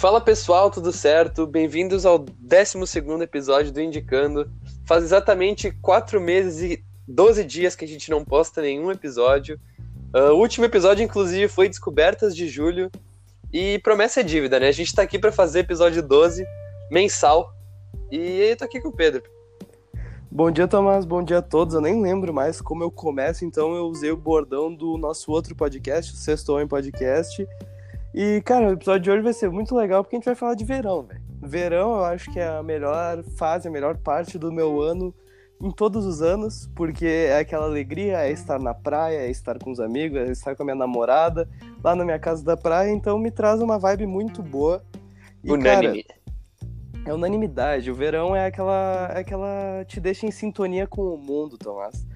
Fala pessoal, tudo certo? Bem-vindos ao 12 episódio do Indicando. Faz exatamente 4 meses e 12 dias que a gente não posta nenhum episódio. Uh, o último episódio, inclusive, foi Descobertas de Julho. E promessa é dívida, né? A gente tá aqui para fazer episódio 12, mensal. E eu tô aqui com o Pedro. Bom dia, Tomás. Bom dia a todos. Eu nem lembro mais como eu começo, então eu usei o bordão do nosso outro podcast, o Sexto Homem Podcast. E, cara, o episódio de hoje vai ser muito legal porque a gente vai falar de verão, velho. Verão eu acho que é a melhor fase, a melhor parte do meu ano em todos os anos, porque é aquela alegria, é estar na praia, é estar com os amigos, é estar com a minha namorada lá na minha casa da praia, então me traz uma vibe muito boa. E, Unânime. Cara, é unanimidade. O verão é aquela, é aquela. te deixa em sintonia com o mundo, Tomás.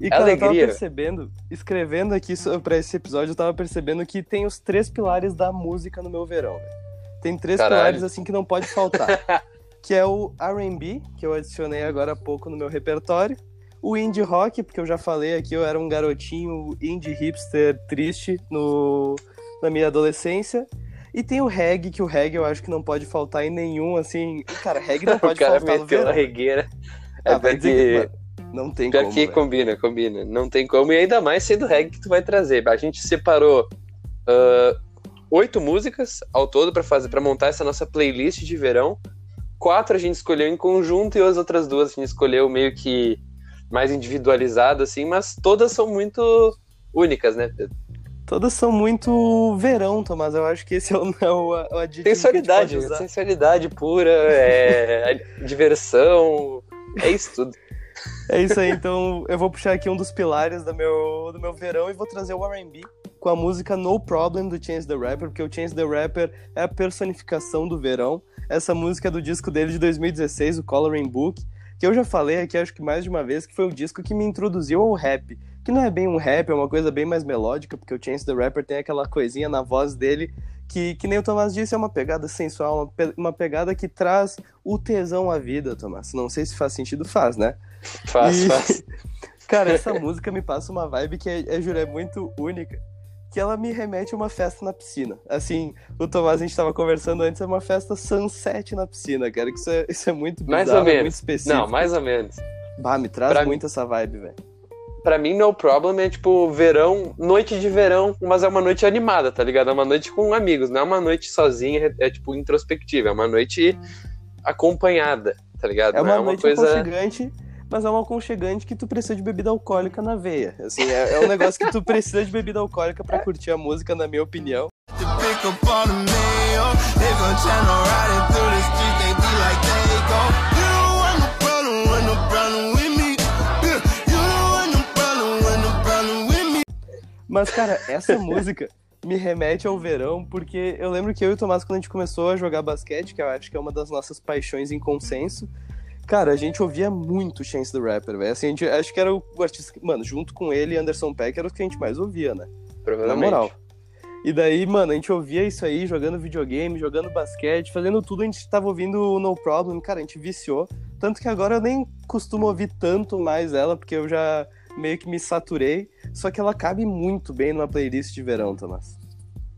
E, cara, Alegria. eu tava percebendo, escrevendo aqui para esse episódio, eu tava percebendo que tem os três pilares da música no meu verão, Tem três Caralho. pilares, assim, que não pode faltar. que é o R&B, que eu adicionei agora há pouco no meu repertório. O indie rock, porque eu já falei aqui, eu era um garotinho indie hipster triste no, na minha adolescência. E tem o reggae, que o reggae eu acho que não pode faltar em nenhum, assim. Cara, reggae não pode o cara faltar no verão. regueira. É ah, porque... não tem Pior como. que combina, combina. Não tem como. E ainda mais sendo reggae que tu vai trazer. A gente separou uh, oito músicas ao todo para fazer, para montar essa nossa playlist de verão. Quatro a gente escolheu em conjunto e as outras duas a gente escolheu meio que mais individualizado, assim, mas todas são muito únicas, né, Pedro? Todas são muito verão, Tomás. Eu acho que esse é o, é o, o adjetivo Sensualidade, sensualidade pura, é, diversão, é isso tudo. É isso aí, então eu vou puxar aqui um dos pilares do meu, do meu verão e vou trazer o R&B com a música No Problem do Chance the Rapper, porque o Chance the Rapper é a personificação do verão. Essa música é do disco dele de 2016, o Coloring Book, que eu já falei aqui acho que mais de uma vez que foi o disco que me introduziu ao rap que não é bem um rap, é uma coisa bem mais melódica, porque o Chance the Rapper tem aquela coisinha na voz dele que, que nem o Tomás disse, é uma pegada sensual, uma, pe uma pegada que traz o tesão à vida, Tomás. Não sei se faz sentido, faz, né? Faz, e... faz. Cara, essa música me passa uma vibe que é, é, juro, é muito única. Que ela me remete a uma festa na piscina. Assim, o Tomás, a gente tava conversando antes, é uma festa sunset na piscina, cara. Que isso é, isso é muito bizarro, mais ou menos. muito específico. Não, mais ou menos. Bah, me traz pra muito mim... essa vibe, velho para mim, No Problem é tipo verão, noite de verão, mas é uma noite animada, tá ligado? É uma noite com amigos, não é uma noite sozinha, é, é tipo introspectiva, é uma noite acompanhada, tá ligado? É uma, é uma noite coisa... aconchegante, mas é uma aconchegante que tu precisa de bebida alcoólica na veia. Assim, é, é um negócio que tu precisa de bebida alcoólica para curtir a música, na minha opinião. Mas, cara, essa música me remete ao verão, porque eu lembro que eu e o Tomás, quando a gente começou a jogar basquete, que eu acho que é uma das nossas paixões em consenso, cara, a gente ouvia muito Chance the Rapper, velho. Assim, a gente, acho que era o artista. Mano, junto com ele e Anderson Peck, era o que a gente mais ouvia, né? Provavelmente. Na moral. E daí, mano, a gente ouvia isso aí, jogando videogame, jogando basquete, fazendo tudo, a gente tava ouvindo o No Problem, cara, a gente viciou. Tanto que agora eu nem costumo ouvir tanto mais ela, porque eu já meio que me saturei. Só que ela cabe muito bem numa playlist de verão, Tomás.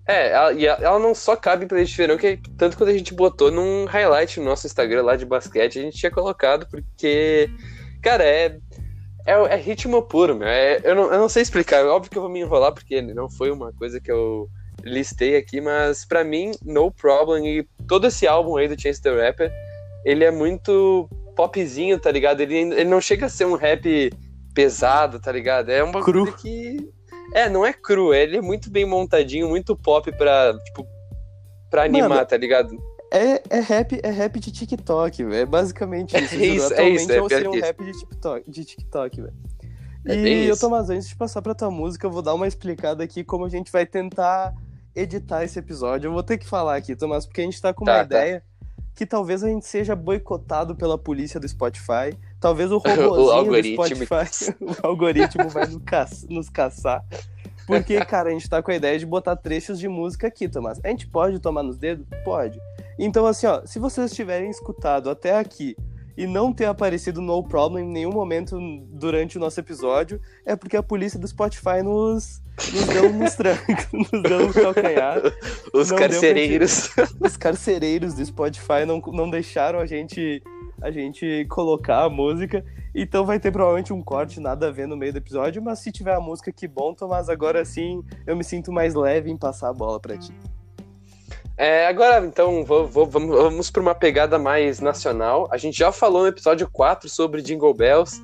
É, ela, e ela não só cabe em playlist de verão, que tanto quando a gente botou num highlight no nosso Instagram lá de basquete, a gente tinha colocado, porque, cara, é, é, é ritmo puro, meu. É, eu, não, eu não sei explicar, é óbvio que eu vou me enrolar, porque não foi uma coisa que eu listei aqui, mas para mim, No Problem e todo esse álbum aí do Chance the Rapper, ele é muito popzinho, tá ligado? Ele, ele não chega a ser um rap pesado, tá ligado? É uma cru. coisa que. É, não é cru, ele é muito bem montadinho, muito pop pra, tipo, pra animar, Mano, tá ligado? É, é, rap, é rap de TikTok, velho. É basicamente isso. É isso, é isso. É, é um rap de TikTok, de TikTok velho. É e eu, Tomás, antes de passar pra tua música, eu vou dar uma explicada aqui como a gente vai tentar editar esse episódio. Eu vou ter que falar aqui, Tomás, porque a gente tá com uma tá, tá. ideia que talvez a gente seja boicotado pela polícia do Spotify. Talvez o robôzinho o do Spotify, o algoritmo vai nos, caça, nos caçar. Porque, cara, a gente tá com a ideia de botar trechos de música aqui, Tomás. A gente pode tomar nos dedos? Pode. Então, assim, ó, se vocês tiverem escutado até aqui e não ter aparecido No Problem em nenhum momento durante o nosso episódio é porque a polícia do Spotify nos, nos deu nos trancos, nos deu no calcanhar. Os carcereiros. Os carcereiros do Spotify não, não deixaram a gente, a gente colocar a música. Então vai ter provavelmente um corte, nada a ver no meio do episódio, mas se tiver a música, que bom, Tomás. Agora sim eu me sinto mais leve em passar a bola para ti. É, agora, então, vou, vou, vamos, vamos para uma pegada mais nacional. A gente já falou no episódio 4 sobre Jingle Bells.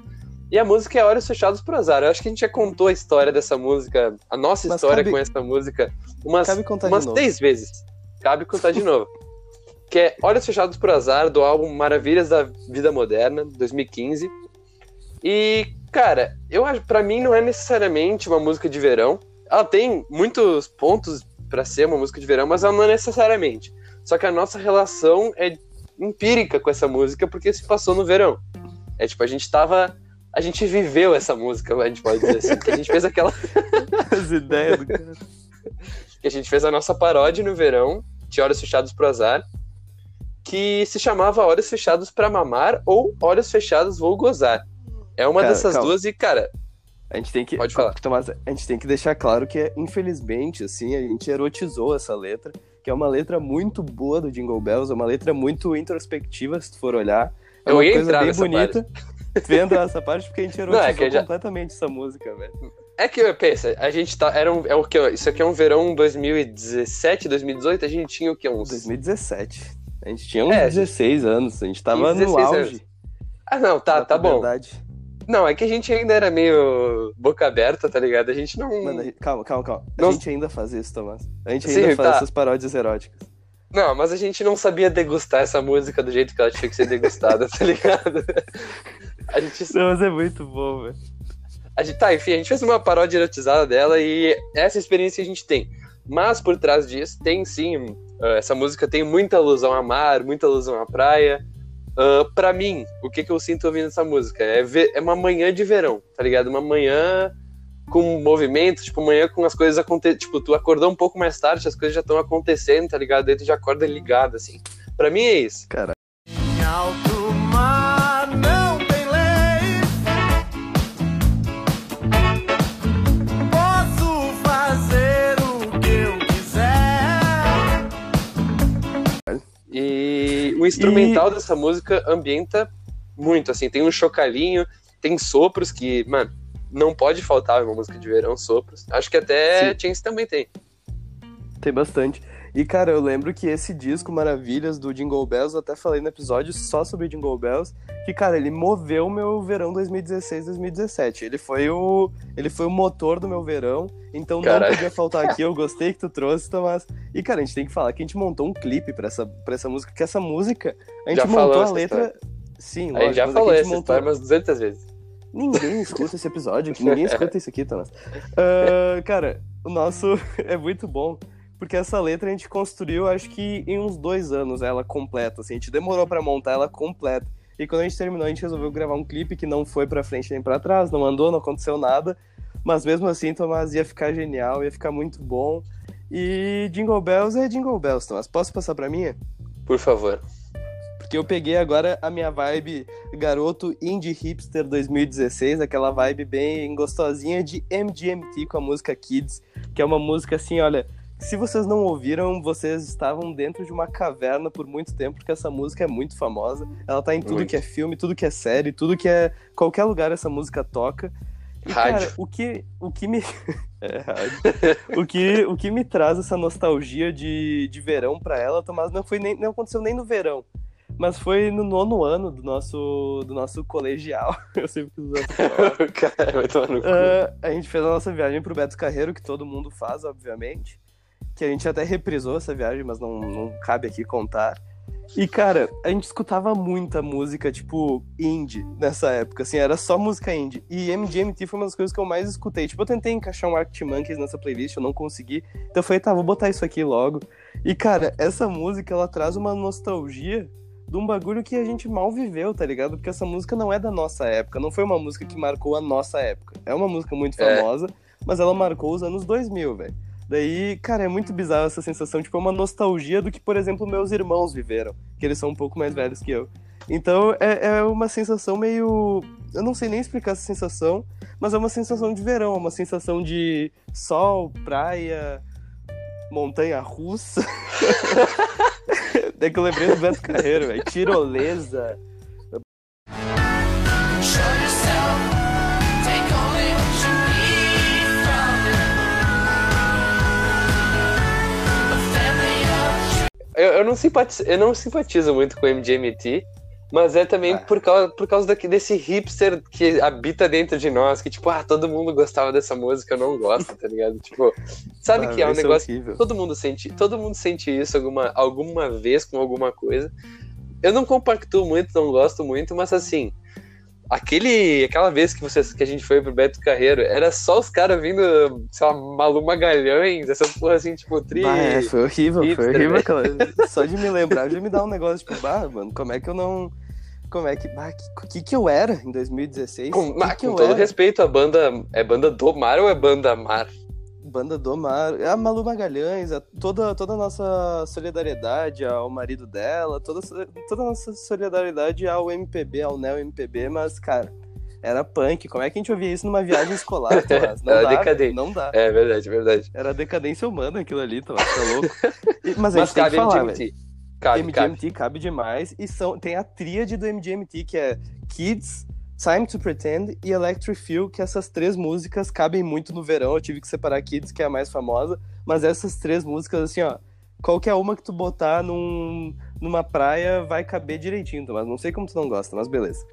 E a música é Olhos Fechados pro Azar. Eu acho que a gente já contou a história dessa música, a nossa Mas história cabe, com essa música, umas, umas três vezes. Cabe contar de novo. Que é Olhos Fechados pro Azar, do álbum Maravilhas da Vida Moderna, 2015. E, cara, eu acho, para mim não é necessariamente uma música de verão. Ela tem muitos pontos para ser uma música de verão, mas ela não é necessariamente. Só que a nossa relação é empírica com essa música porque se passou no verão. É tipo, a gente tava. A gente viveu essa música, a gente pode dizer assim. Que a gente fez aquela. As ideias do cara. que a gente fez a nossa paródia no verão, de Olhos Fechados pro Azar, que se chamava Olhos Fechados para Mamar ou Olhos Fechados Vou Gozar. É uma cara, dessas calma. duas e, cara, a gente tem que. Pode falar. Tomás, a gente tem que deixar claro que, infelizmente, assim, a gente erotizou essa letra, que é uma letra muito boa do Jingle Bells, é uma letra muito introspectiva, se tu for olhar. É Eu uma ia coisa bem bonita. Parte. Vendo essa parte, porque a gente erotizou Não, é já... completamente essa música, velho. É que, pensa, a gente tá. Era um, é o que? Isso aqui é um verão 2017, 2018? A gente tinha o que? Uns. 2017. A gente tinha uns é, 16 anos, a gente tava no auge. Anos. Ah, não, tá, tá bom. Verdade. Não, é que a gente ainda era meio boca aberta, tá ligado? A gente não. Mano, calma, calma, calma. A gente ainda faz isso, Tomás. A gente ainda Sim, faz tá. essas paródias eróticas. Não, mas a gente não sabia degustar essa música do jeito que ela tinha que ser degustada, tá ligado? A gente... Não, mas é muito bom, velho. A gente, tá, enfim, a gente fez uma paródia erotizada dela e essa experiência a gente tem. Mas por trás disso, tem sim. Ah, essa música tem muita alusão a mar, muita alusão à praia. Uh, pra mim, o que, que eu sinto ouvindo essa música? É, ver, é uma manhã de verão, tá ligado? Uma manhã com movimento, tipo, manhã com as coisas acontecendo. Tipo, tu acordou um pouco mais tarde, as coisas já estão acontecendo, tá ligado? Daí tu já acorda ligado, assim. Pra mim é isso. Cara. Instrumental e... dessa música ambienta muito, assim, tem um chocalhinho, tem sopros que, mano, não pode faltar uma música de verão, sopros. Acho que até Chance também tem. Tem bastante. E, cara, eu lembro que esse disco Maravilhas do Jingle Bells, eu até falei no episódio só sobre Jingle Bells, que, cara, ele moveu meu verão 2016, 2017. Ele foi o, ele foi o motor do meu verão, então não podia faltar aqui. Eu gostei que tu trouxe, Tomás. E, cara, a gente tem que falar que a gente montou um clipe pra essa, pra essa música, que essa música, a gente já montou a letra... História. Sim, lógico. A gente já falou essa montou... história umas 200 vezes. Ninguém escuta esse episódio, ninguém escuta isso aqui, Tomás. Uh, cara, o nosso é muito bom porque essa letra a gente construiu, acho que em uns dois anos ela completa, assim, a gente demorou para montar ela completa. E quando a gente terminou, a gente resolveu gravar um clipe que não foi para frente nem para trás, não andou, não aconteceu nada, mas mesmo assim, Tomás, ia ficar genial, ia ficar muito bom. E Jingle Bells é Jingle Bells, Tomás. Posso passar para minha? Por favor. Porque eu peguei agora a minha vibe garoto indie hipster 2016, aquela vibe bem gostosinha de MGMT com a música Kids, que é uma música assim, olha, se vocês não ouviram, vocês estavam dentro de uma caverna por muito tempo, porque essa música é muito famosa. Ela tá em tudo muito. que é filme, tudo que é série, tudo que é. Qualquer lugar essa música toca. E, rádio. Cara, o que, o que me. é, rádio. o, que, o que me traz essa nostalgia de, de verão pra ela, Tomás, não, foi nem, não aconteceu nem no verão. Mas foi no nono ano do nosso, do nosso colegial. Eu sempre quis usar essa palavra. Cara, vai tomar no cu. Uh, a gente fez a nossa viagem pro Beto Carreiro, que todo mundo faz, obviamente que a gente até reprisou essa viagem, mas não, não cabe aqui contar. E, cara, a gente escutava muita música, tipo, indie nessa época, assim, era só música indie. E MGMT foi uma das coisas que eu mais escutei. Tipo, eu tentei encaixar um Arctic Monkeys nessa playlist, eu não consegui. Então eu falei, tá, vou botar isso aqui logo. E, cara, essa música, ela traz uma nostalgia de um bagulho que a gente mal viveu, tá ligado? Porque essa música não é da nossa época, não foi uma música que marcou a nossa época. É uma música muito é. famosa, é. mas ela marcou os anos 2000, velho. Daí, cara, é muito bizarro essa sensação. Tipo, é uma nostalgia do que, por exemplo, meus irmãos viveram. Que eles são um pouco mais velhos que eu. Então, é, é uma sensação meio. Eu não sei nem explicar essa sensação, mas é uma sensação de verão, é uma sensação de sol, praia, montanha russa. Daí que eu lembrei do Beto Carreiro, velho. Tirolesa. Eu, eu, não simpatizo, eu não simpatizo muito com o MGMT, mas é também ah. por causa, por causa daqui, desse hipster que habita dentro de nós, que, tipo, ah, todo mundo gostava dessa música, eu não gosto, tá ligado? Tipo, sabe ah, que é um negócio. É todo mundo sente. Todo mundo sente isso alguma, alguma vez com alguma coisa. Eu não compactuo muito, não gosto muito, mas assim, Aquele, aquela vez que, vocês, que a gente foi pro Beto Carreiro, era só os caras vindo, sei lá, Malu Magalhães, essa porra assim, tipo, tri. Ah, é, foi horrível, hipster, foi horrível. Aquela... Só de me lembrar já me dá um negócio, tipo, bah, mano, como é que eu não. Como é que. Bah, que, que, que eu era em 2016? Com, que com todo era? respeito, a banda. É banda do mar ou é banda mar? Banda do Mar, a Malu Magalhães, a, toda, toda a nossa solidariedade ao marido dela, toda, toda a nossa solidariedade ao MPB, ao Neo MPB, mas, cara, era punk. Como é que a gente ouvia isso numa viagem escolar, Tomás? Não era dá, decadente. Não dá. É verdade, verdade. Era decadência humana aquilo ali, Tomás, tá louco? E, mas a gente mas tem que falar, MGMT. Cabe, MGMT cabe. cabe demais. E são, tem a tríade do MGMT, que é Kids, Time to Pretend e Electric Feel, que essas três músicas cabem muito no verão. Eu tive que separar Kids, que é a mais famosa, mas essas três músicas, assim, ó, qualquer uma que tu botar num, numa praia vai caber direitinho, mas não sei como tu não gosta, mas beleza.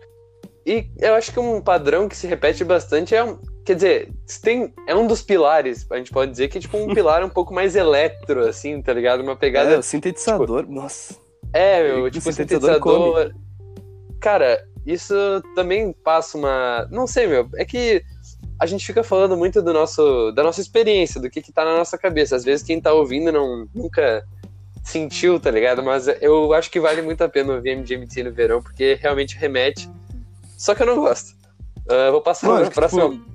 E eu acho que um padrão que se repete bastante é, quer dizer, tem, é um dos pilares, a gente pode dizer que é tipo um pilar um pouco mais eletro, assim, tá ligado? Uma pegada. É, o sintetizador, tipo, nossa. É, meu, tipo, sintetizador. sintetizador cara, isso também passa uma. Não sei, meu. É que a gente fica falando muito do nosso, da nossa experiência, do que, que tá na nossa cabeça. Às vezes quem tá ouvindo não nunca sentiu, tá ligado? Mas eu acho que vale muito a pena ouvir MGMT no verão, porque realmente remete. Só que eu não gosto. Uh, vou passar para a próxima. Tipo...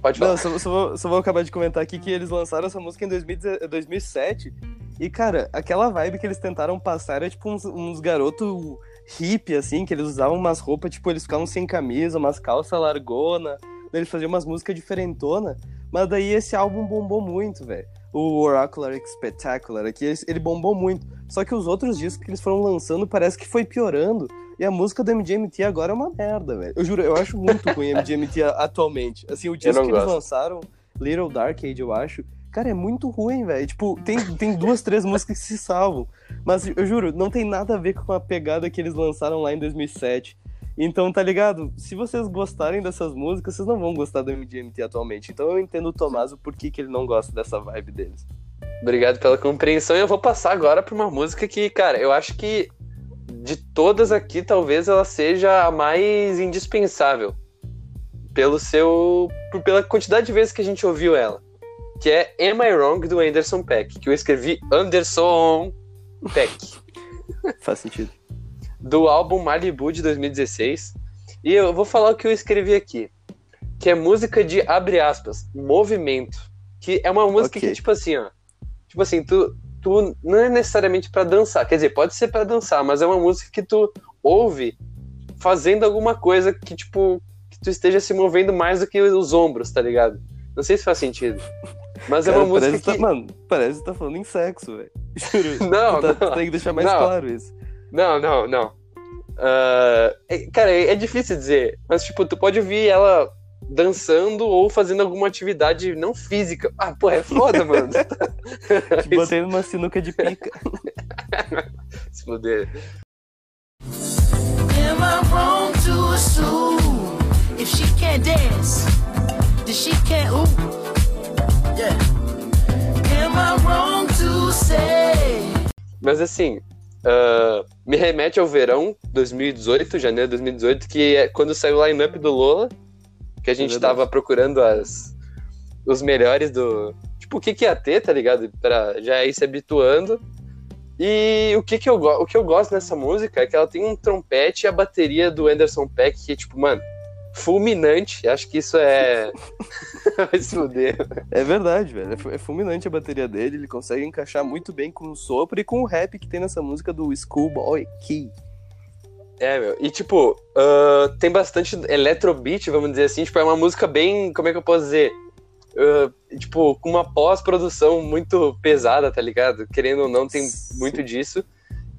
Pode falar. Não, só, só, vou, só, vou, acabar de comentar aqui que eles lançaram essa música em 2007. E, cara, aquela vibe que eles tentaram passar era tipo uns, uns garotos hippie, assim, que eles usavam umas roupas, tipo, eles ficavam sem camisa, umas calças largona, eles faziam umas músicas diferentona, mas daí esse álbum bombou muito, velho. O Oracular Spectacular aqui, ele bombou muito. Só que os outros discos que eles foram lançando parece que foi piorando. E a música do MGMT agora é uma merda, velho. Eu juro, eu acho muito ruim MGMT atualmente. Assim, o disco que eles lançaram, Little Dark Age, eu acho, Cara, é muito ruim, velho. Tipo, tem, tem duas, três músicas que se salvam. Mas eu juro, não tem nada a ver com a pegada que eles lançaram lá em 2007. Então, tá ligado? Se vocês gostarem dessas músicas, vocês não vão gostar do MGMT atualmente. Então eu entendo o Tomás o porquê que ele não gosta dessa vibe deles. Obrigado pela compreensão. E eu vou passar agora pra uma música que, cara, eu acho que de todas aqui, talvez ela seja a mais indispensável. Pelo seu. pela quantidade de vezes que a gente ouviu ela que é Am I Wrong do Anderson Peck, que eu escrevi Anderson Peck. Faz sentido. Do álbum Malibu de 2016. E eu vou falar o que eu escrevi aqui. Que é música de, abre aspas, movimento. Que é uma música okay. que, tipo assim, ó. Tipo assim, tu, tu não é necessariamente para dançar. Quer dizer, pode ser para dançar, mas é uma música que tu ouve fazendo alguma coisa que, tipo, que tu esteja se movendo mais do que os ombros, tá ligado? Não sei se faz sentido. Mas Cara, é uma música que... Tá, mano, parece que tá falando em sexo, velho. Não, tá, não. Tem que deixar mais não. claro isso. Não, não, não. Uh, é, cara, é, é, difícil dizer. Mas, tipo, tu pode ouvir ela dançando ou fazendo alguma atividade não física. Ah, pô, é foda, mano. Te botei numa sinuca de pica. Se fuder. Am I wrong to assume if she can't dance, then she can't ooh? Mas assim, uh, me remete ao verão 2018, janeiro de 2018, que é quando saiu o line-up do Lola, que a gente é tava procurando as, os melhores do. Tipo, o que, que ia ter, tá ligado? Pra já ir se habituando. E o que, que, eu, o que eu gosto nessa música é que ela tem um trompete e a bateria do Anderson Peck, que, tipo, mano, fulminante. Acho que isso é. Vai se fuder. É verdade, velho. É fulminante a bateria dele. Ele consegue encaixar muito bem com o sopro e com o rap que tem nessa música do Schoolboy Key. É, meu. E, tipo, uh, tem bastante electrobeat, vamos dizer assim. Tipo, é uma música bem. Como é que eu posso dizer? Uh, tipo, com uma pós-produção muito pesada, tá ligado? Querendo ou não, tem muito disso.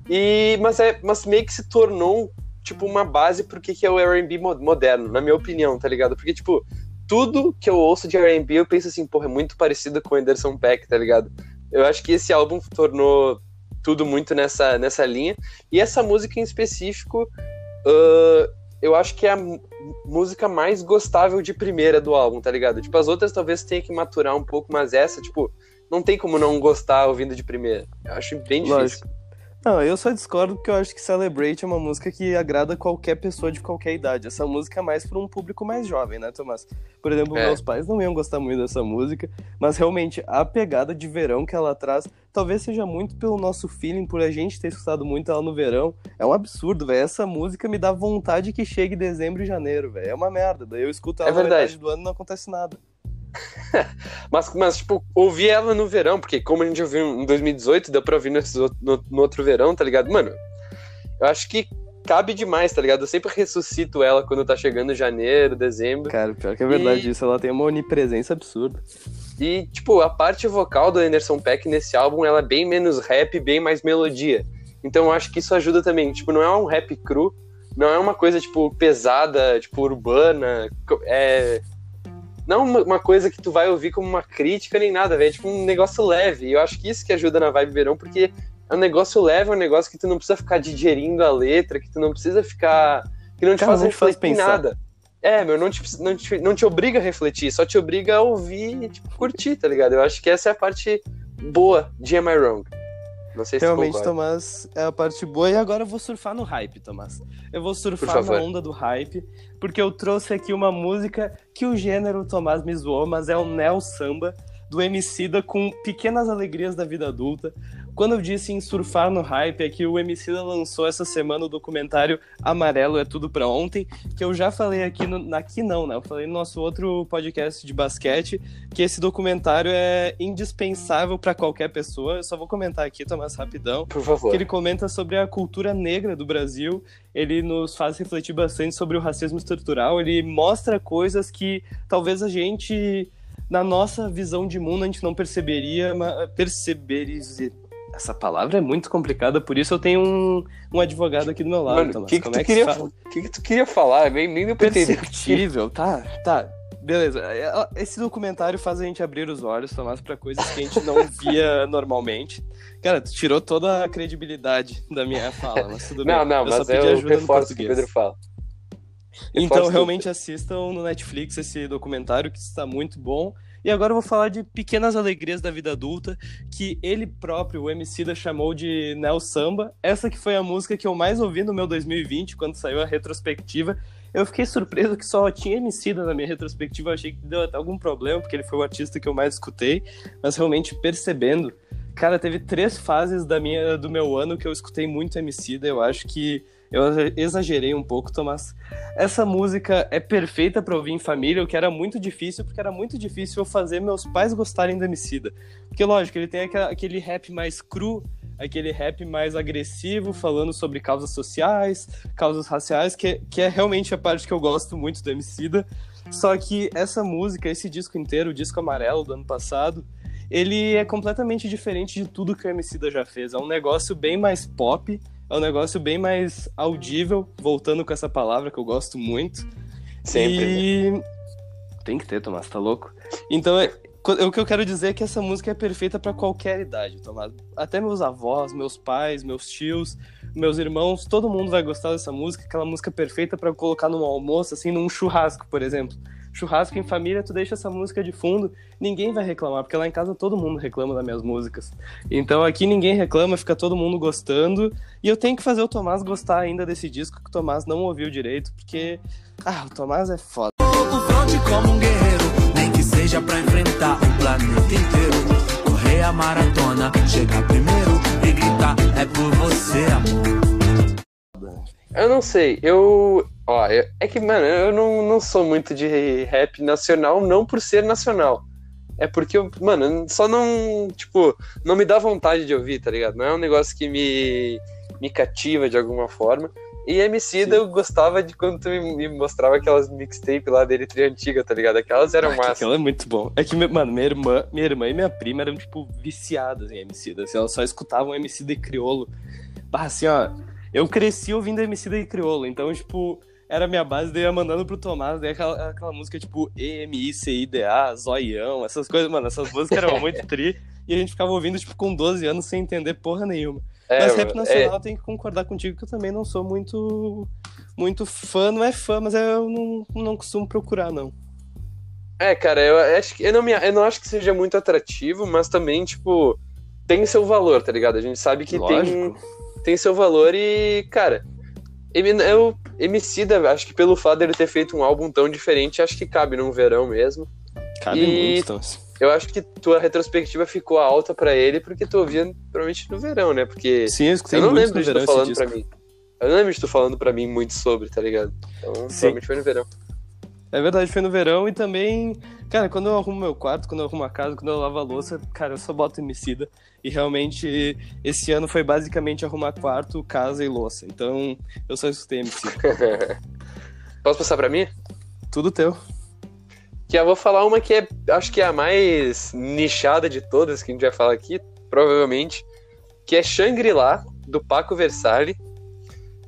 E, mas, é, mas meio que se tornou, tipo, uma base pro que, que é o R&B moderno, na minha opinião, tá ligado? Porque, tipo, tudo que eu ouço de R&B, eu penso assim, porra, é muito parecido com Anderson Peck, tá ligado? Eu acho que esse álbum tornou tudo muito nessa, nessa linha. E essa música em específico, uh, eu acho que é a música mais gostável de primeira do álbum, tá ligado? Tipo, as outras talvez tenha que maturar um pouco, mas essa, tipo, não tem como não gostar ouvindo de primeira. Eu acho bem difícil. Lógico. Não, eu só discordo porque eu acho que Celebrate é uma música que agrada qualquer pessoa de qualquer idade. Essa música é mais para um público mais jovem, né, Tomás? Por exemplo, é. meus pais não iam gostar muito dessa música, mas realmente a pegada de verão que ela traz, talvez seja muito pelo nosso feeling, por a gente ter escutado muito ela no verão. É um absurdo, velho. Essa música me dá vontade que chegue dezembro e janeiro, velho. É uma merda. Daí eu escuto ela é na metade do ano e não acontece nada. Mas, mas, tipo, ouvir ela no verão, porque como a gente ouviu em 2018, deu pra ouvir no, no, no, outro verão, tá ligado? Mano, eu acho que cabe demais, tá ligado? Eu sempre ressuscito ela quando tá chegando janeiro, dezembro. Cara, pior que é verdade e... isso, ela tem uma onipresença absurda. E, tipo, a parte vocal do Anderson Peck nesse álbum, ela é bem menos rap, bem mais melodia. Então eu acho que isso ajuda também. Tipo, não é um rap cru, não é uma coisa, tipo, pesada, tipo, urbana. É não uma, uma, coisa que tu vai ouvir como uma crítica nem nada, velho. É tipo um negócio leve. E eu acho que isso que ajuda na vibe verão, porque é um negócio leve, é um negócio que tu não precisa ficar digerindo a letra, que tu não precisa ficar. que não te Cara, faz refletir faz nada. É, meu, não te, não, te, não te obriga a refletir, só te obriga a ouvir e tipo, curtir, tá ligado? Eu acho que essa é a parte boa de Am I Wrong. Não sei se Realmente, Tomás, é a parte boa. E agora eu vou surfar no hype, Tomás. Eu vou surfar na onda do hype, porque eu trouxe aqui uma música que o gênero Tomás me zoou, mas é o Neo Samba, do Emicida com Pequenas Alegrias da Vida Adulta. Quando eu disse em surfar no hype, é que o Emicida lançou essa semana o documentário Amarelo é Tudo Pra Ontem, que eu já falei aqui, no, aqui não, né? Eu falei no nosso outro podcast de basquete, que esse documentário é indispensável para qualquer pessoa. Eu só vou comentar aqui, Tomás, rapidão. Por favor. Que ele comenta sobre a cultura negra do Brasil, ele nos faz refletir bastante sobre o racismo estrutural, ele mostra coisas que talvez a gente na nossa visão de mundo a gente não perceberia, perceberia, essa palavra é muito complicada, por isso eu tenho um, um advogado aqui do meu lado, Mano, O que, que, tu é que, queria, que, que tu queria falar? Nem, nem deu pra Perceptível, tá, tá. Beleza. É, esse documentário faz a gente abrir os olhos, Tomás, para coisas que a gente não via normalmente. Cara, tu tirou toda a credibilidade da minha fala, mas tudo bem. Não, não, eu mas eu reforço o que o Pedro fala. Então, realmente assistam no Netflix esse documentário, que está muito bom. E agora eu vou falar de Pequenas Alegrias da Vida Adulta, que ele próprio, o MC da chamou de Neo Samba. Essa que foi a música que eu mais ouvi no meu 2020, quando saiu a retrospectiva. Eu fiquei surpreso que só tinha MC na minha retrospectiva, eu achei que deu até algum problema, porque ele foi o artista que eu mais escutei, mas realmente percebendo. Cara, teve três fases da minha, do meu ano que eu escutei muito MC, eu acho que eu exagerei um pouco, Tomás. Essa música é perfeita para ouvir em família, o que era muito difícil, porque era muito difícil eu fazer meus pais gostarem do Emicida. Porque, lógico, ele tem aquele rap mais cru, aquele rap mais agressivo, falando sobre causas sociais, causas raciais, que, que é realmente a parte que eu gosto muito do Emicida. Só que essa música, esse disco inteiro, o disco amarelo do ano passado, ele é completamente diferente de tudo que o Emicida já fez. É um negócio bem mais pop, é um negócio bem mais audível, voltando com essa palavra que eu gosto muito. Sempre. E... Né? Tem que ter, Tomás, tá louco? Então, é, o que eu quero dizer é que essa música é perfeita para qualquer idade, Tomás. Até meus avós, meus pais, meus tios, meus irmãos, todo mundo vai gostar dessa música. Aquela música perfeita para colocar num almoço, assim, num churrasco, por exemplo churrasco em família, tu deixa essa música de fundo, ninguém vai reclamar, porque lá em casa todo mundo reclama das minhas músicas. Então aqui ninguém reclama, fica todo mundo gostando. E eu tenho que fazer o Tomás gostar ainda desse disco que o Tomás não ouviu direito, porque. Ah, o Tomás é foda. O fronte como um guerreiro, nem que seja pra enfrentar o planeta inteiro. Correr a maratona, chegar primeiro e gritar: é por você, amor. Eu não sei, eu. Ó, é que, mano, eu não, não sou muito de rap nacional, não por ser nacional. É porque, eu, mano, só não. Tipo, não me dá vontade de ouvir, tá ligado? Não é um negócio que me, me cativa de alguma forma. E Emicida eu gostava de quando tu me mostrava aquelas mixtape lá dele tri antiga, tá ligado? Aquelas eram ah, massa. Aquela é muito bom. É que, mano, minha irmã, minha irmã e minha prima eram, tipo, viciadas em Emicida. Assim, elas só escutavam Emicida e Criolo. Bah, assim, ó, eu cresci ouvindo Emicida e Criolo, então, tipo, era minha base, daí ia mandando pro Tomás, daí aquela, aquela música, tipo, E-M-I-C-I-D-A, Zoião, essas coisas, mano, essas músicas eram muito tri, e a gente ficava ouvindo, tipo, com 12 anos sem entender porra nenhuma. É, mas rap nacional é... tem que concordar contigo que eu também não sou muito muito fã, não é fã, mas eu não, não costumo procurar, não. É, cara, eu acho que eu não, me, eu não acho que seja muito atrativo, mas também, tipo, tem seu valor, tá ligado? A gente sabe que tem, tem seu valor e, cara, eu, Emicida, acho que pelo fato dele ter feito um álbum tão diferente, acho que cabe num verão mesmo. Cabe e... muito, então. Eu acho que tua retrospectiva ficou alta para ele porque tu ouvia provavelmente no verão, né? Porque Sim, eu, eu não lembro de tu falando para mim. Eu não lembro de tu falando para mim muito sobre, tá ligado? Então, Sim. provavelmente foi no verão. É verdade, foi no verão e também, cara, quando eu arrumo meu quarto, quando eu arrumo a casa, quando eu lavo a louça, cara, eu só boto emicida. E realmente, esse ano foi basicamente arrumar quarto, casa e louça. Então, eu só escutei emicida. Posso passar para mim? Tudo teu. Que eu vou falar uma que é, acho que é a mais nichada de todas que a gente vai falar aqui, provavelmente, que é Shangri-La, do Paco Versali,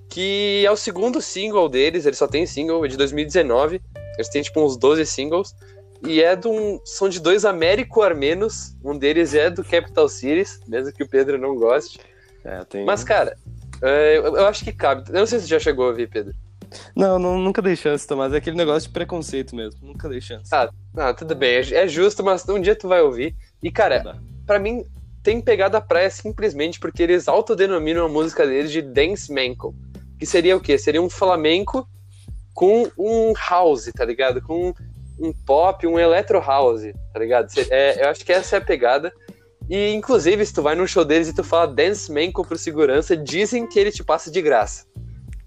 que é o segundo single deles, ele só tem single, é de 2019, eles têm tipo uns 12 singles, e é de um, são de dois américo-armenos, um deles é do Capital Cities, mesmo que o Pedro não goste. É, tem... Mas, cara, é, eu, acho que cabe. Eu não sei se você já chegou a ouvir, Pedro. Não, não, nunca dei chance, Tomás. É aquele negócio de preconceito mesmo. Nunca dei chance. Ah, ah tudo bem. É, é justo, mas um dia tu vai ouvir. E, cara, para mim, tem pegado a praia simplesmente porque eles autodenominam a música deles de Dance Manco. Que seria o quê? Seria um flamenco com um house, tá ligado? Com um pop, um electro house, tá ligado? É, eu acho que essa é a pegada. E, inclusive, se tu vai num show deles e tu fala Dance Manco pro segurança, dizem que ele te passa de graça.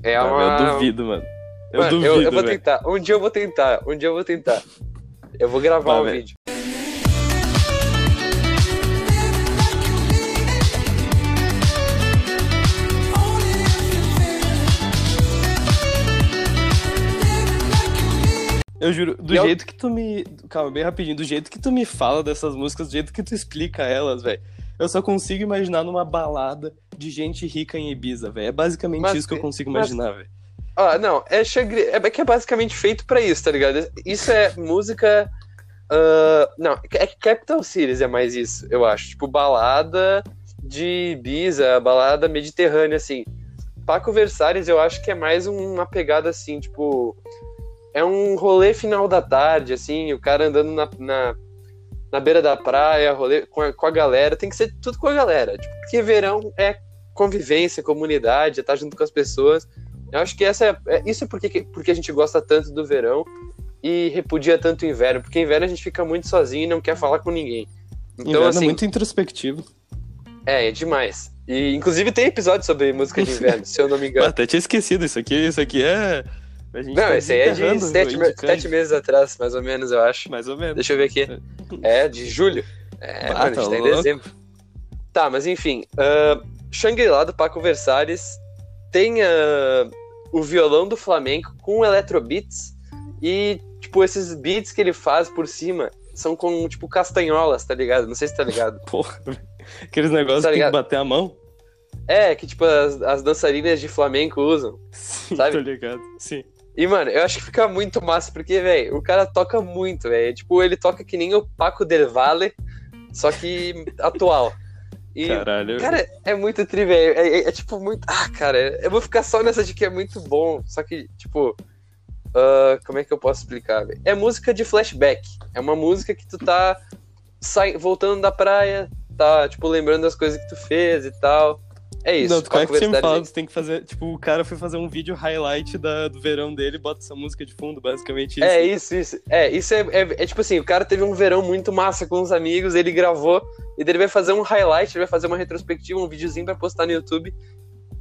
É uma... Eu duvido, mano. Eu mano, duvido. Eu, eu vou véio. tentar. Um dia eu vou tentar. Um dia eu vou tentar. Eu vou gravar um vídeo. Eu juro, do e jeito eu... que tu me. Calma, bem rapidinho. Do jeito que tu me fala dessas músicas, do jeito que tu explica elas, velho. Eu só consigo imaginar numa balada de gente rica em Ibiza, velho. É basicamente mas, isso que eu consigo imaginar, velho. Ah, não, é, é que é basicamente feito para isso, tá ligado? Isso é música. Uh, não, é Capital Cities é mais isso, eu acho. Tipo, balada de Ibiza, balada mediterrânea, assim. Paco Versalhes eu acho que é mais uma pegada assim, tipo. É um rolê final da tarde, assim, o cara andando na, na na beira da praia, rolê com a, com a galera, tem que ser tudo com a galera. Tipo, porque verão é convivência, comunidade, é estar junto com as pessoas. Eu acho que essa é, é, isso é porque, porque a gente gosta tanto do verão e repudia tanto o inverno, porque inverno a gente fica muito sozinho e não quer falar com ninguém. Então, inverno é assim, é muito introspectivo. É, é demais. E inclusive tem episódio sobre música de inverno, se eu não me engano. Até tinha esquecido, isso aqui, isso aqui é não, tá esse aí é de sete, sete, meses atrás, mais ou menos, eu acho. Mais ou menos. Deixa eu ver aqui. É, de julho. É, ah, mano, tá a gente tá em dezembro. Tá, mas enfim. Uh, Shangri-La do Paco Versalhes tem uh, o violão do flamenco com eletrobeats e, tipo, esses beats que ele faz por cima são com, tipo, castanholas, tá ligado? Não sei se tá ligado. Porra, aqueles negócios tá que tem que bater a mão. É, que, tipo, as, as dançarinas de flamenco usam. Sim, sabe? tô ligado. Sim. E, mano, eu acho que fica muito massa, porque, velho, o cara toca muito, velho. Tipo, ele toca que nem o Paco Del Valle, só que atual. E, Caralho. Cara, é muito tri, velho. É, é, é, tipo muito. Ah, cara, eu vou ficar só nessa de que é muito bom. Só que, tipo. Uh, como é que eu posso explicar, velho? É música de flashback. É uma música que tu tá sai, voltando da praia, tá, tipo, lembrando das coisas que tu fez e tal. É isso. Não, tu é que me fala, você tem que fazer. Tipo, o cara foi fazer um vídeo highlight da, do verão dele bota essa música de fundo, basicamente isso. É, isso, isso. É, isso é, é, é, tipo assim, o cara teve um verão muito massa com os amigos, ele gravou, e ele vai fazer um highlight, ele vai fazer uma retrospectiva, um videozinho pra postar no YouTube.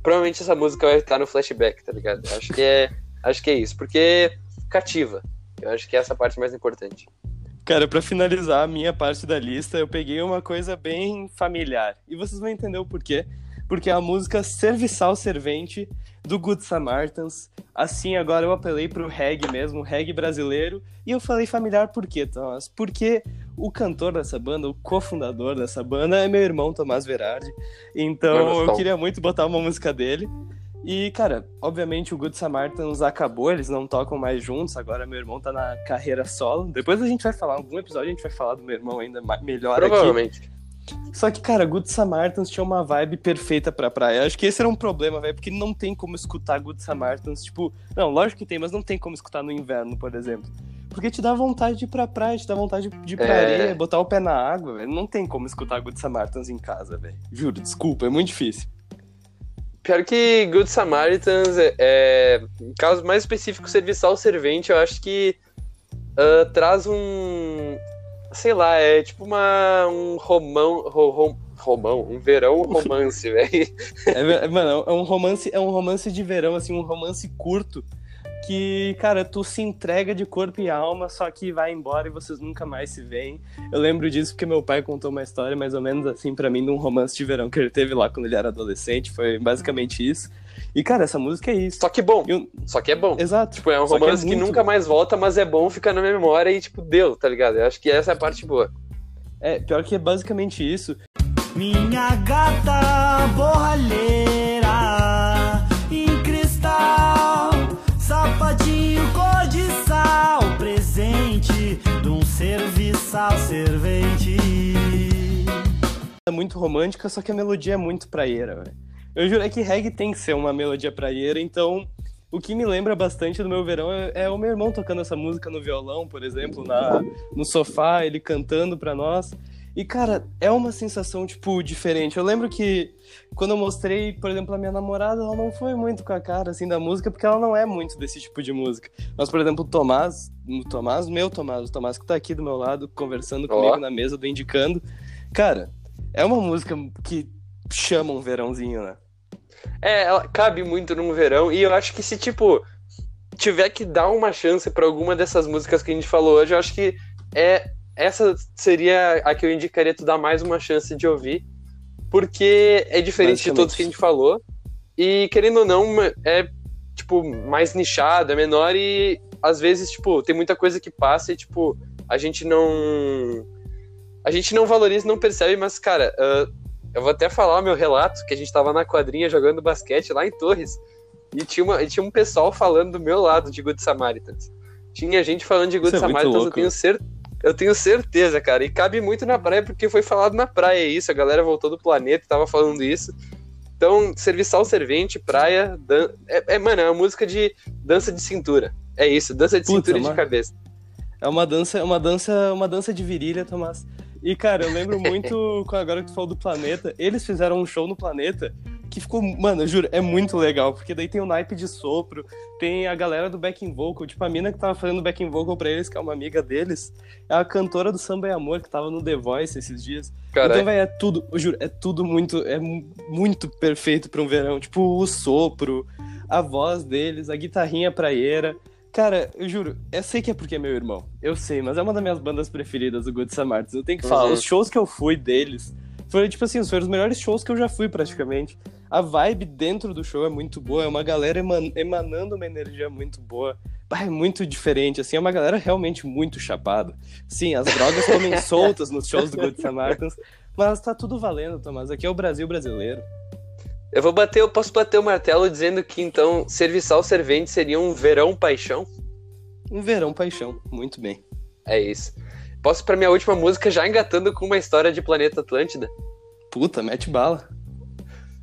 provavelmente essa música vai estar no flashback, tá ligado? Acho que é, acho que é isso, porque cativa. Eu acho que é essa parte mais importante. Cara, para finalizar a minha parte da lista, eu peguei uma coisa bem familiar. E vocês vão entender o porquê. Porque é a música Serviçal Servente do Good Samaritans. Assim, agora eu apelei pro reggae mesmo, reggae brasileiro. E eu falei familiar por quê, Thomas? Porque o cantor dessa banda, o cofundador dessa banda, é meu irmão Tomás Verardi. Então eu queria muito botar uma música dele. E, cara, obviamente o Good Samaritans acabou, eles não tocam mais juntos, agora meu irmão tá na carreira solo. Depois a gente vai falar, algum episódio a gente vai falar do meu irmão ainda melhor Provavelmente. aqui. Só que, cara, Good Samaritans tinha uma vibe perfeita pra praia. Acho que esse era um problema, velho, porque não tem como escutar Good Samaritans, tipo... Não, lógico que tem, mas não tem como escutar no inverno, por exemplo. Porque te dá vontade de ir pra praia, te dá vontade de ir pra é... areia, botar o pé na água, velho. Não tem como escutar Good Samaritans em casa, velho. Juro, desculpa, é muito difícil. Pior que Good Samaritans, é, é, em casos mais específicos, serviçal servente, eu acho que uh, traz um. Sei lá, é tipo uma, um romão. Rom, romão, um verão romance, velho. É, mano, é um romance, é um romance de verão, assim, um romance curto que, cara, tu se entrega de corpo e alma, só que vai embora e vocês nunca mais se veem. Eu lembro disso porque meu pai contou uma história mais ou menos assim para mim de um romance de verão que ele teve lá quando ele era adolescente, foi basicamente isso. E, cara, essa música é isso. Só que bom. Eu... Só que é bom. Exato. Tipo, é um romance que, é que nunca bom. mais volta, mas é bom ficar na memória e, tipo, deu, tá ligado? Eu acho que essa é a parte boa. É, pior que é basicamente isso. Minha gata borralheira em cristal Sapatinho cor de sal, presente de um serviçal servente. É muito romântica, só que a melodia é muito praieira, velho. Eu juro é que reggae tem que ser uma melodia praieira, então o que me lembra bastante do meu verão é, é, o meu irmão tocando essa música no violão, por exemplo, na, no sofá, ele cantando pra nós. E, cara, é uma sensação, tipo, diferente. Eu lembro que quando eu mostrei, por exemplo, a minha namorada, ela não foi muito com a cara, assim, da música, porque ela não é muito desse tipo de música. Mas, por exemplo, o Tomás, o Tomás, meu Tomás, o Tomás que tá aqui do meu lado, conversando comigo na mesa, do Indicando. Cara, é uma música que chama um verãozinho, né? É, ela cabe muito num verão, e eu acho que se, tipo, tiver que dar uma chance para alguma dessas músicas que a gente falou hoje, eu acho que é essa seria a que eu indicaria tu dar mais uma chance de ouvir, porque é diferente de todos que a gente falou. E querendo ou não, é tipo mais nichado, é menor e às vezes, tipo, tem muita coisa que passa e tipo, a gente não a gente não valoriza, não percebe, mas cara, uh, eu vou até falar o meu relato que a gente tava na quadrinha jogando basquete lá em Torres. E tinha, uma, e tinha um pessoal falando do meu lado de Good Samaritans. Tinha gente falando de Good Isso Samaritans, é eu tenho certeza eu tenho certeza, cara. E cabe muito na praia, porque foi falado na praia isso. A galera voltou do planeta e tava falando isso. Então, serviçal servente, praia. Dan... É, é, mano, é uma música de dança de cintura. É isso, dança de Puta, cintura e de cabeça. É uma dança, é uma dança, uma dança de virilha, Tomás. E, cara, eu lembro muito, agora que tu falou do planeta, eles fizeram um show no planeta que ficou, mano, eu juro, é muito legal, porque daí tem o naipe de sopro, tem a galera do backing vocal, tipo a mina que tava fazendo backing vocal pra eles, que é uma amiga deles, é a cantora do Samba e Amor, que tava no The Voice esses dias. Carai. Então, velho, é tudo, eu juro, é tudo muito, é muito perfeito pra um verão, tipo o sopro, a voz deles, a guitarrinha praieira. Cara, eu juro, eu sei que é porque é meu irmão. Eu sei, mas é uma das minhas bandas preferidas, o Good Samaritans. Eu tenho que falar, uhum. os shows que eu fui deles foram, tipo assim, foram os melhores shows que eu já fui, praticamente. A vibe dentro do show é muito boa, é uma galera eman emanando uma energia muito boa. É muito diferente, assim, é uma galera realmente muito chapada. Sim, as drogas comem soltas nos shows do Good Samaritans, mas tá tudo valendo, Tomás. Aqui é o Brasil brasileiro. Eu vou bater, eu posso bater o martelo dizendo que então serviçal servente seria um verão paixão? Um verão paixão, muito bem. É isso. Posso para minha última música já engatando com uma história de Planeta Atlântida? Puta, mete bala.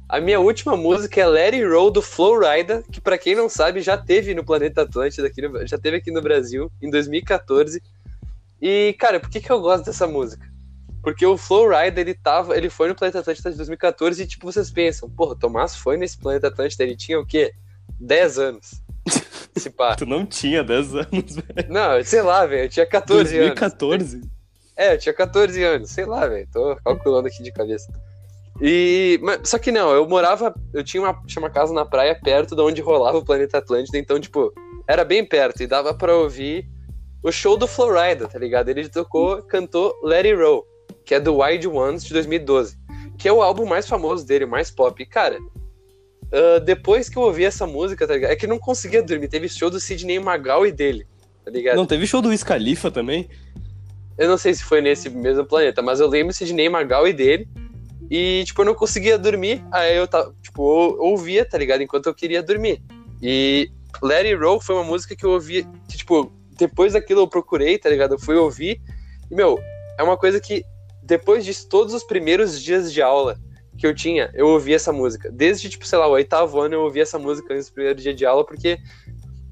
A minha última música é Let It Roll do Flowrider, que para quem não sabe já teve no Planeta Atlântida, aqui no, já teve aqui no Brasil em 2014. E cara, por que, que eu gosto dessa música? Porque o Flowrider ele tava, ele foi no Planeta Atlântida de 2014 e tipo vocês pensam, porra, Tomás foi nesse Planeta Atlântida, ele tinha o quê? 10 anos. Se pá. tu não tinha 10 anos, velho. Não, sei lá, velho, eu tinha 14 2014? anos. 2014? É, eu tinha 14 anos, sei lá, velho, tô calculando aqui de cabeça. E, mas, só que não, eu morava, eu tinha uma, tinha uma casa na praia perto de onde rolava o Planeta Atlântida, então, tipo, era bem perto e dava pra ouvir o show do Florida, tá ligado? Ele tocou, cantou Let It Roll, que é do Wild Ones de 2012, que é o álbum mais famoso dele, mais pop. E, cara, uh, depois que eu ouvi essa música, tá ligado? É que não conseguia dormir. Teve show do Sidney Magal e dele, tá ligado? Não teve show do Wiz Khalifa também? Eu não sei se foi nesse mesmo planeta, mas eu lembro Sidney Magal e dele. E, tipo, eu não conseguia dormir. Aí eu, tipo, ouvia, tá ligado? Enquanto eu queria dormir. E Let It Roll foi uma música que eu ouvia, que, tipo, depois daquilo eu procurei, tá ligado? Eu fui ouvir. E, meu, é uma coisa que, depois disso, todos os primeiros dias de aula que eu tinha, eu ouvia essa música. Desde, tipo, sei lá, o oitavo ano eu ouvia essa música nesse primeiro dia de aula, porque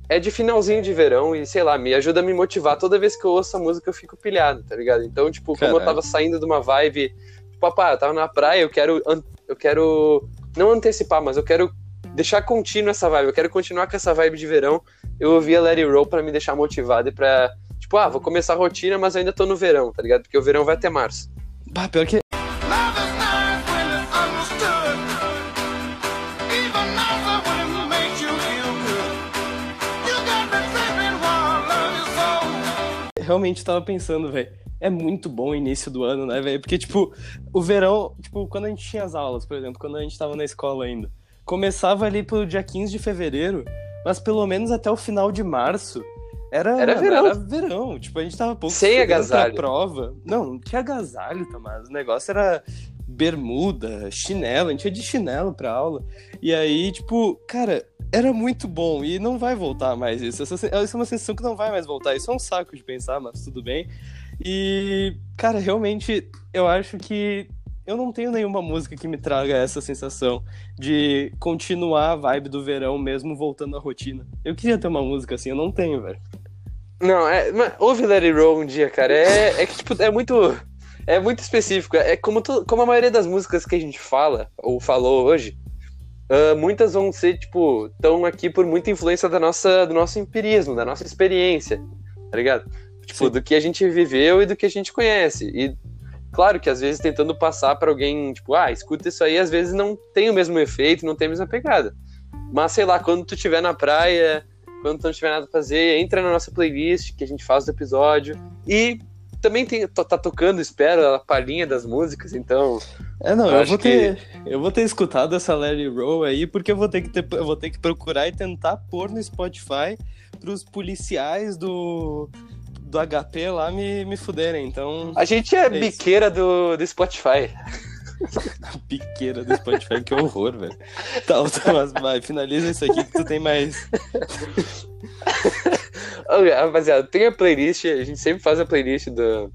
é de finalzinho de verão e, sei lá, me ajuda a me motivar. Toda vez que eu ouço essa música eu fico pilhado, tá ligado? Então, tipo, como Caralho. eu tava saindo de uma vibe papá, eu tava na praia, eu quero. Eu quero. Não antecipar, mas eu quero deixar contínuo essa vibe. Eu quero continuar com essa vibe de verão. Eu ouvi a Let It Roll pra me deixar motivado e pra. Tipo, ah, vou começar a rotina, mas ainda tô no verão, tá ligado? Porque o verão vai até março. Bah, pior que. Realmente tava pensando, velho é muito bom o início do ano, né, velho? Porque, tipo, o verão, tipo, quando a gente tinha as aulas, por exemplo, quando a gente tava na escola ainda, começava ali pro dia 15 de fevereiro, mas pelo menos até o final de março era, era verão. Era verão. Tipo, a gente tava pouco sem agasalho. prova. Não, não tinha agasalho, Tomás. O negócio era bermuda, chinelo, a gente ia de chinelo pra aula. E aí, tipo, cara, era muito bom e não vai voltar mais isso. Essa, essa é uma sensação que não vai mais voltar. Isso é um saco de pensar, mas tudo bem. E, cara, realmente, eu acho que eu não tenho nenhuma música que me traga essa sensação de continuar a vibe do verão mesmo voltando à rotina. Eu queria ter uma música assim, eu não tenho, velho. Não, é, ouve Let It Roll um dia, cara. É, é que, tipo, é muito. É muito específico. É como, tu, como a maioria das músicas que a gente fala, ou falou hoje, uh, muitas vão ser, tipo, estão aqui por muita influência da nossa, do nosso empirismo, da nossa experiência, tá ligado? Tipo, Sim. do que a gente viveu e do que a gente conhece. E claro que às vezes tentando passar para alguém, tipo, ah, escuta isso aí, às vezes não tem o mesmo efeito, não tem a mesma pegada. Mas sei lá, quando tu estiver na praia, quando não tiver nada pra fazer, entra na nossa playlist que a gente faz do episódio. E também tem, tá tocando, espero, a palhinha das músicas, então. É, não, eu, eu vou ter. Que... Eu vou ter escutado essa Larry Roll aí, porque eu vou ter que ter, eu vou ter que procurar e tentar pôr no Spotify pros policiais do do HP lá me, me fuderem, então. A gente é, é biqueira do, do Spotify. biqueira do Spotify, que horror, velho. Tá, Thomas, vai, finaliza isso aqui que tu tem mais. Rapaziada, tem a playlist, a gente sempre faz a playlist do,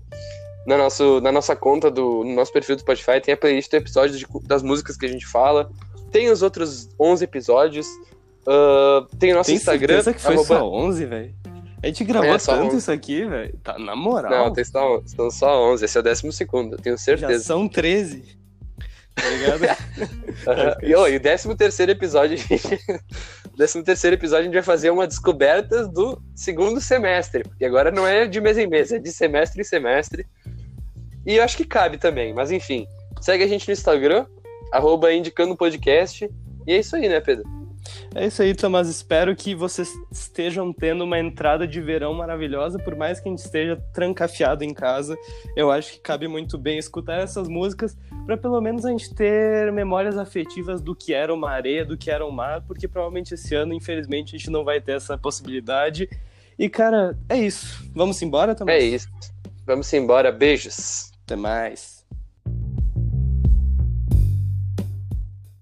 na, nosso, na nossa conta, do, no nosso perfil do Spotify, tem a playlist do episódio de, das músicas que a gente fala. Tem os outros 11 episódios. Uh, tem o nosso tem Instagram. Tem que foi arroba... só 11, velho? A gente gravou é, tanto 11. isso aqui, velho. Tá na moral. Não, tem só, são só 11. Esse é o décimo segundo, tenho certeza. Já são 13. Tá ligado? uhum. e, oh, e o décimo terceiro episódio, décimo terceiro episódio a gente vai fazer uma descoberta do segundo semestre. Porque agora não é de mês em mês, é de semestre em semestre. E eu acho que cabe também, mas enfim. Segue a gente no Instagram, arroba indicando podcast. E é isso aí, né, Pedro? É isso aí, Tomás. Espero que vocês estejam tendo uma entrada de verão maravilhosa, por mais que a gente esteja trancafiado em casa. Eu acho que cabe muito bem escutar essas músicas para pelo menos a gente ter memórias afetivas do que era uma areia, do que era um mar, porque provavelmente esse ano, infelizmente, a gente não vai ter essa possibilidade. E, cara, é isso. Vamos embora, Tomás? É isso. Vamos embora. Beijos. Até mais.